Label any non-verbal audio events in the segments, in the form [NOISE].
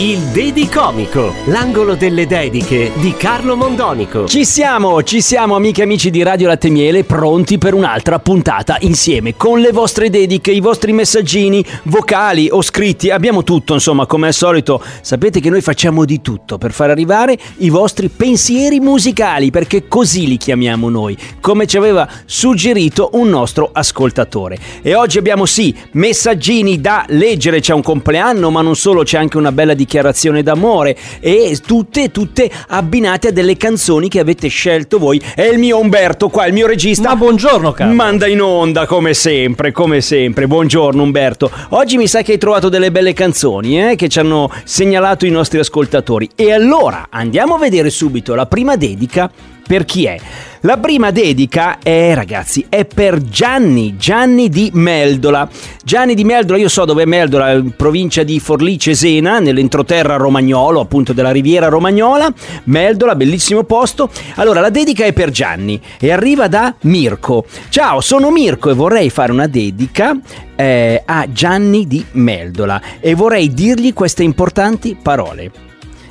Il Dedicomico, l'angolo delle dediche di Carlo Mondonico. Ci siamo, ci siamo amiche e amici di Radio Latte Miele, pronti per un'altra puntata insieme con le vostre dediche, i vostri messaggini vocali o scritti, abbiamo tutto insomma come al solito, sapete che noi facciamo di tutto per far arrivare i vostri pensieri musicali perché così li chiamiamo noi, come ci aveva suggerito un nostro ascoltatore. E oggi abbiamo sì messaggini da leggere, c'è un compleanno ma non solo, c'è anche una bella dichiarazione d'amore e tutte, tutte abbinate a delle canzoni che avete scelto voi. E il mio Umberto qua, il mio regista. Ma buongiorno, caro. Manda in onda come sempre, come sempre. Buongiorno Umberto. Oggi mi sa che hai trovato delle belle canzoni eh, che ci hanno segnalato i nostri ascoltatori. E allora andiamo a vedere subito la prima dedica per chi è. La prima dedica è, ragazzi, è per Gianni, Gianni di Meldola. Gianni di Meldola, io so dove è Meldola, in provincia di Forlì Cesena, nell'entroterra romagnolo, appunto della riviera romagnola. Meldola, bellissimo posto. Allora, la dedica è per Gianni e arriva da Mirko. Ciao, sono Mirko e vorrei fare una dedica eh, a Gianni di Meldola e vorrei dirgli queste importanti parole.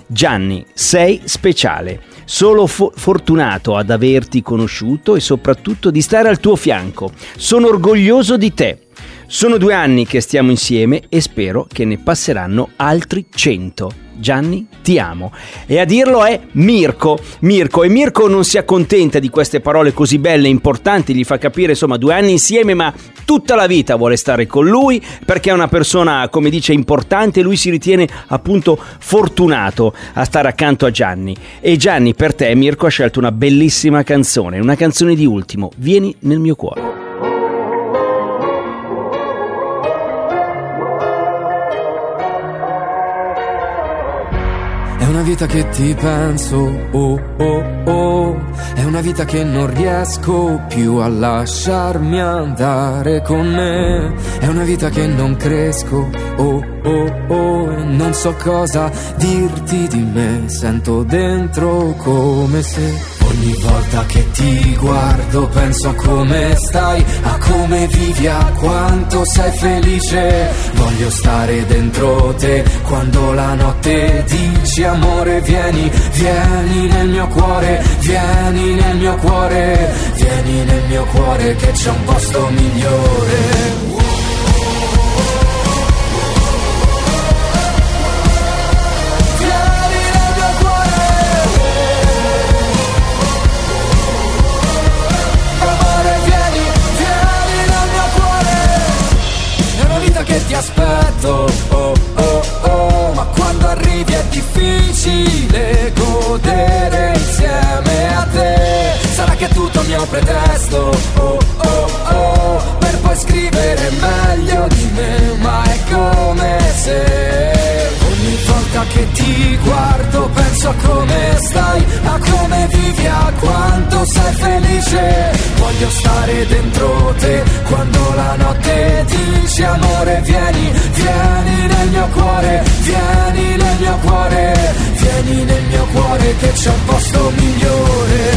Gianni, sei speciale. Solo fo- fortunato ad averti conosciuto e soprattutto di stare al tuo fianco. Sono orgoglioso di te. Sono due anni che stiamo insieme e spero che ne passeranno altri cento. Gianni, ti amo. E a dirlo è Mirko. Mirko. E Mirko non si accontenta di queste parole così belle e importanti, gli fa capire insomma due anni insieme, ma tutta la vita vuole stare con lui perché è una persona, come dice, importante e lui si ritiene appunto fortunato a stare accanto a Gianni. E Gianni, per te, Mirko ha scelto una bellissima canzone, una canzone di ultimo. Vieni nel mio cuore. Vita che ti penso, oh oh oh, è una vita che non riesco più a lasciarmi andare con me, è una vita che non cresco, oh oh oh, non so cosa dirti di me, sento dentro come se ogni volta che ti guardo penso a come stai, a come vivi, a quanto sei felice, voglio stare dentro te quando la notte dici amore vieni, vieni nel mio cuore, vieni nel mio cuore, vieni nel mio cuore che c'è un posto migliore. Mio pretesto, oh oh oh, per poi scrivere meglio di me, ma è come se ogni volta che ti guardo penso a come stai, a come vivi, a quanto sei felice. Voglio stare dentro te quando la notte dici amore vieni, vieni nel mio cuore, vieni nel mio cuore, vieni nel mio cuore che c'è un posto migliore.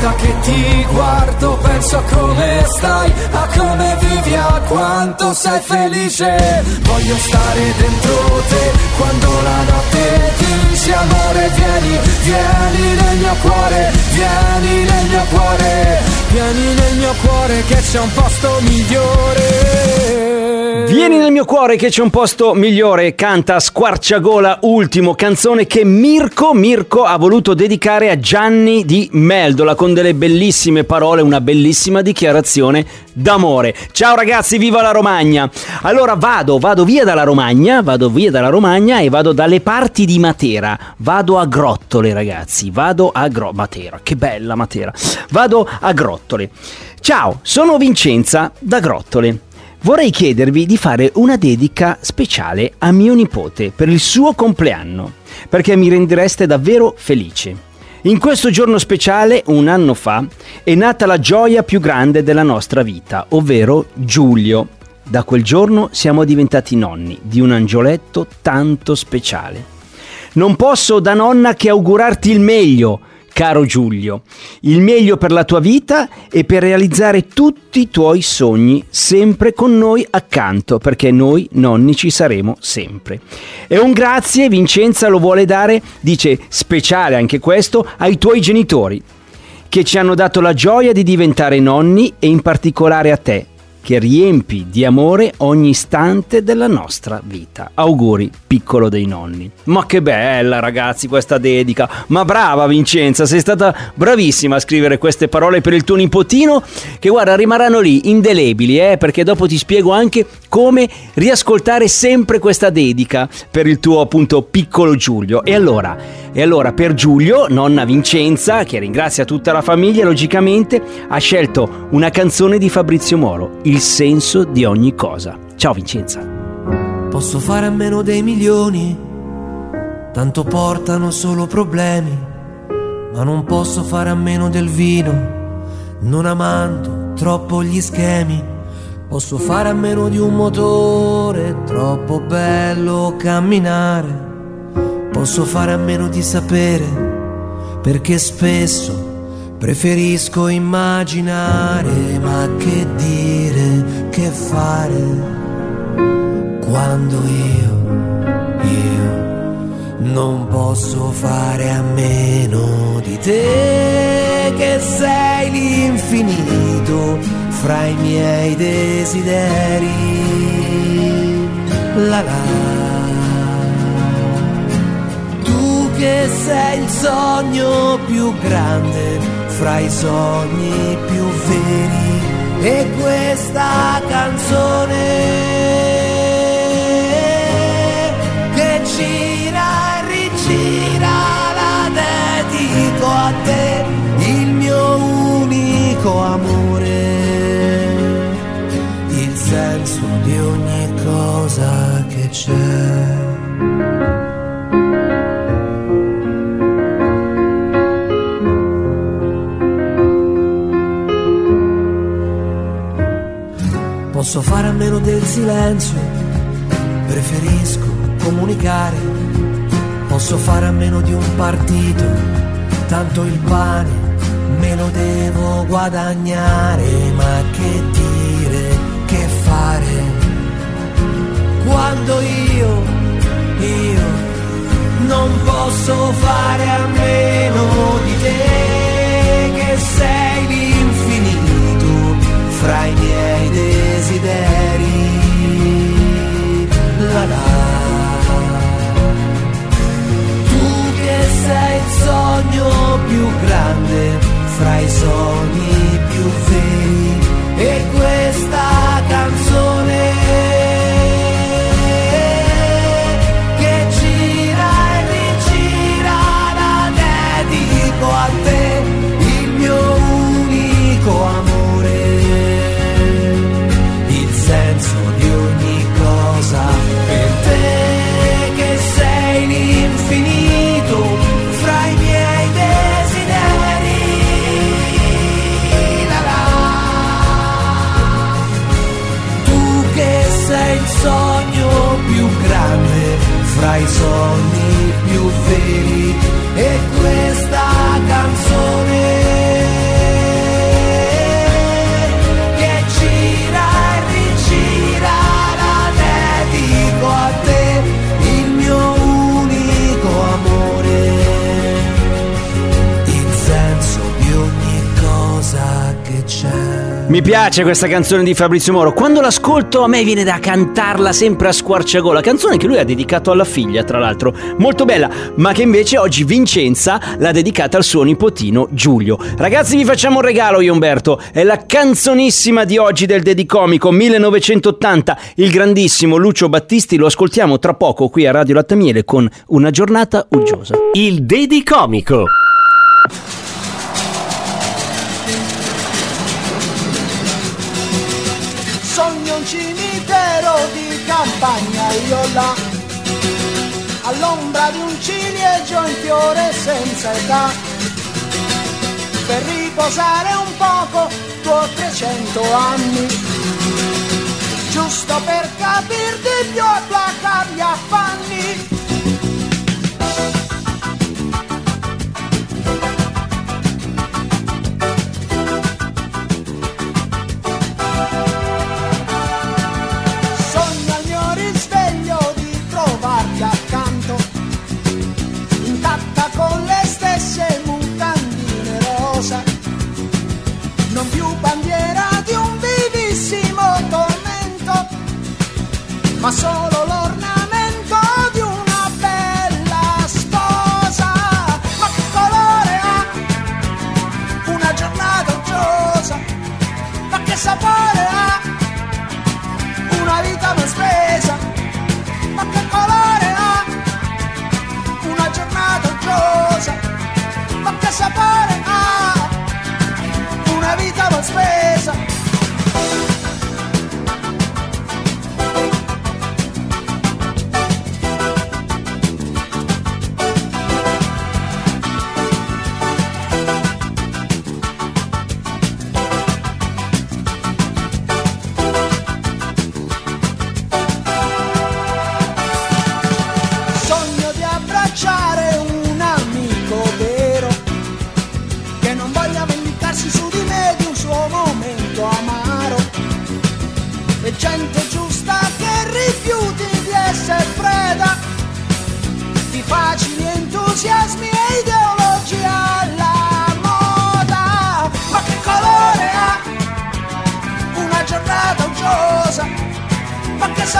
Volta che ti guardo penso a come stai, a come vivi, a quanto sei felice. Voglio stare dentro te quando la notte dici amore vieni, vieni nel mio cuore, vieni nel mio cuore, vieni nel mio cuore che c'è un posto migliore. Vieni nel mio cuore che c'è un posto migliore canta Squarciagola Ultimo, canzone che Mirko Mirko ha voluto dedicare a Gianni di Meldola con delle bellissime parole, una bellissima dichiarazione d'amore. Ciao ragazzi, viva la Romagna! Allora vado, vado via dalla Romagna, vado via dalla Romagna e vado dalle parti di Matera. Vado a Grottole ragazzi, vado a Gro- Matera, che bella Matera. Vado a Grottole. Ciao, sono Vincenza da Grottole. Vorrei chiedervi di fare una dedica speciale a mio nipote per il suo compleanno, perché mi rendereste davvero felice. In questo giorno speciale, un anno fa, è nata la gioia più grande della nostra vita, ovvero Giulio. Da quel giorno siamo diventati nonni di un angioletto tanto speciale. Non posso da nonna che augurarti il meglio, caro Giulio, il meglio per la tua vita e per realizzare tutti i tuoi sogni, sempre con noi accanto, perché noi nonni ci saremo sempre. E un grazie Vincenza lo vuole dare, dice speciale anche questo, ai tuoi genitori, che ci hanno dato la gioia di diventare nonni e in particolare a te, che riempi di amore ogni istante della nostra vita. Auguri, piccolo dei nonni. Ma che bella ragazzi questa dedica. Ma brava Vincenza, sei stata bravissima a scrivere queste parole per il tuo nipotino che guarda rimarranno lì indelebili, eh, perché dopo ti spiego anche come riascoltare sempre questa dedica per il tuo appunto piccolo Giulio. E allora e allora per Giulio, nonna Vincenza, che ringrazia tutta la famiglia logicamente, ha scelto una canzone di Fabrizio Moro, Il senso di ogni cosa. Ciao Vincenza. Posso fare a meno dei milioni, tanto portano solo problemi, ma non posso fare a meno del vino, non amando troppo gli schemi. Posso fare a meno di un motore, troppo bello camminare. Posso fare a meno di sapere, perché spesso preferisco immaginare, ma che dire, che fare quando io, io non posso fare a meno di te che sei l'infinito fra i miei desideri. La la. Tu che sei il sogno più grande fra i sogni più veri e questa canzone che gira e rigira la dedico a te, il mio unico amore, il senso di ogni cosa che c'è. Posso fare a meno del silenzio, preferisco comunicare. Posso fare a meno di un partito, tanto il pane me lo devo guadagnare. Ma che dire, che fare? Quando io, io non posso fare a meno sogno più grande fra i sogni i sogni più veri Mi piace questa canzone di Fabrizio Moro. Quando l'ascolto a me viene da cantarla sempre a squarciagola. Canzone che lui ha dedicato alla figlia, tra l'altro. Molto bella, ma che invece oggi Vincenza l'ha dedicata al suo nipotino Giulio. Ragazzi, vi facciamo un regalo io Umberto. È la canzonissima di oggi del Dedicomico 1980. Il grandissimo Lucio Battisti lo ascoltiamo tra poco qui a Radio Lattamiele con Una giornata uggiosa. Il Dedicomico. Fiore senza età. Per riposare un poco tuoi 300 anni. Giusto per capir di più e placcar gli affanni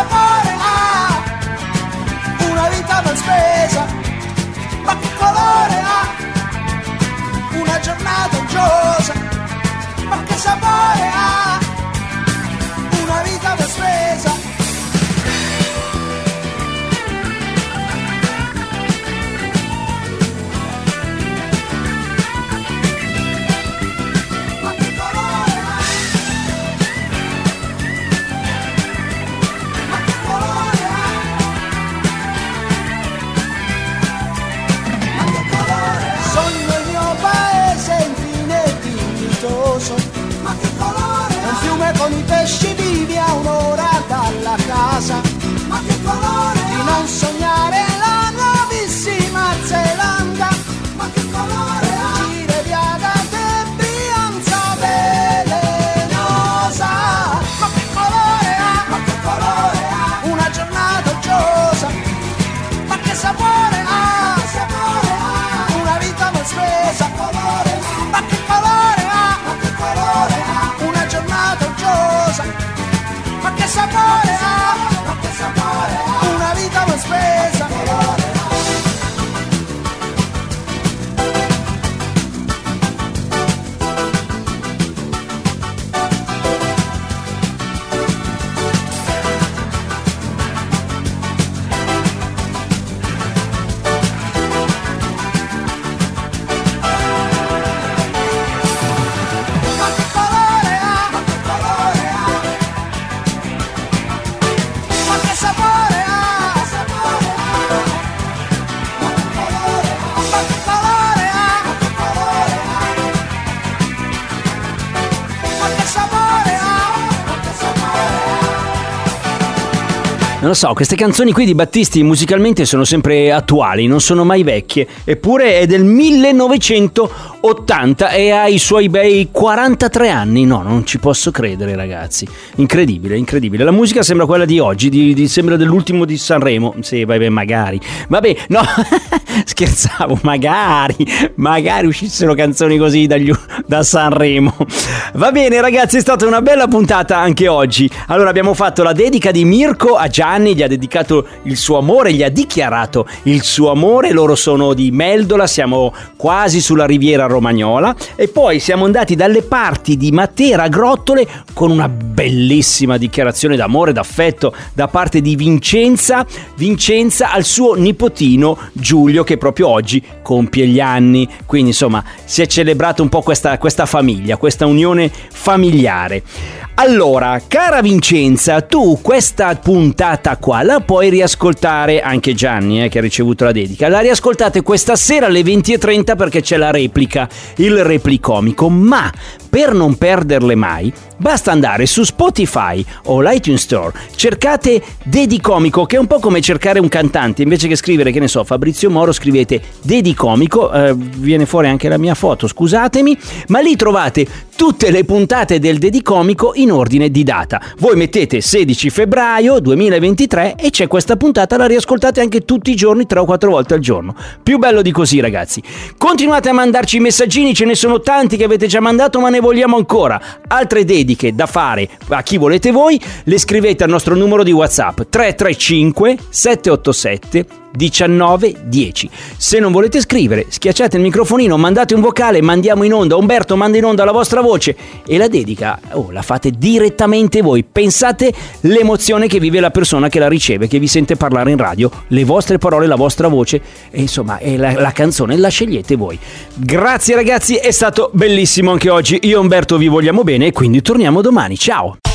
sapore ha? una vita mal spesa, Non lo so, queste canzoni qui di Battisti musicalmente sono sempre attuali, non sono mai vecchie. Eppure è del 1980 e ha i suoi bei 43 anni. No, non ci posso credere, ragazzi. Incredibile, incredibile. La musica sembra quella di oggi, di, di- sembra dell'ultimo di Sanremo. Sì, vabbè, magari. Vabbè, no, [LAUGHS] scherzavo, magari, magari uscissero canzoni così dagli- da Sanremo. Va bene, ragazzi, è stata una bella puntata anche oggi. Allora, abbiamo fatto la dedica di Mirko a Gianni, gli ha dedicato il suo amore, gli ha dichiarato il suo amore. Loro sono di Meldola, siamo quasi sulla riviera romagnola. E poi siamo andati dalle parti di Matera Grottole con una bellissima dichiarazione d'amore, d'affetto da parte di Vincenza. Vincenza al suo nipotino Giulio, che proprio oggi compie gli anni. Quindi, insomma, si è celebrato un po' questa, questa famiglia, questa unione familiare. Allora, cara Vincenza, tu questa puntata qua la puoi riascoltare, anche Gianni eh, che ha ricevuto la dedica, la riascoltate questa sera alle 20.30 perché c'è la replica, il replicomico, ma per non perderle mai, basta andare su Spotify o l'iTunes Store, cercate Dedicomico, che è un po' come cercare un cantante, invece che scrivere, che ne so, Fabrizio Moro, scrivete Dedicomico, eh, viene fuori anche la mia foto, scusatemi, ma lì trovate tutte le puntate del Dedicomico in ordine di data. Voi mettete 16 febbraio 2023 e c'è questa puntata, la riascoltate anche tutti i giorni, 3 o 4 volte al giorno. Più bello di così, ragazzi. Continuate a mandarci i messaggini, ce ne sono tanti che avete già mandato, ma ne vogliamo ancora. Altre dediche da fare a chi volete voi, le scrivete al nostro numero di WhatsApp 335 787 1910. Se non volete scrivere, schiacciate il microfonino, mandate un vocale, mandiamo in onda, Umberto manda in onda la vostra voce e la dedica, oh, la fate direttamente voi. Pensate l'emozione che vive la persona che la riceve, che vi sente parlare in radio, le vostre parole, la vostra voce e insomma, e la, la canzone la scegliete voi. Grazie ragazzi, è stato bellissimo anche oggi. Io e Umberto vi vogliamo bene e quindi torniamo domani. Ciao!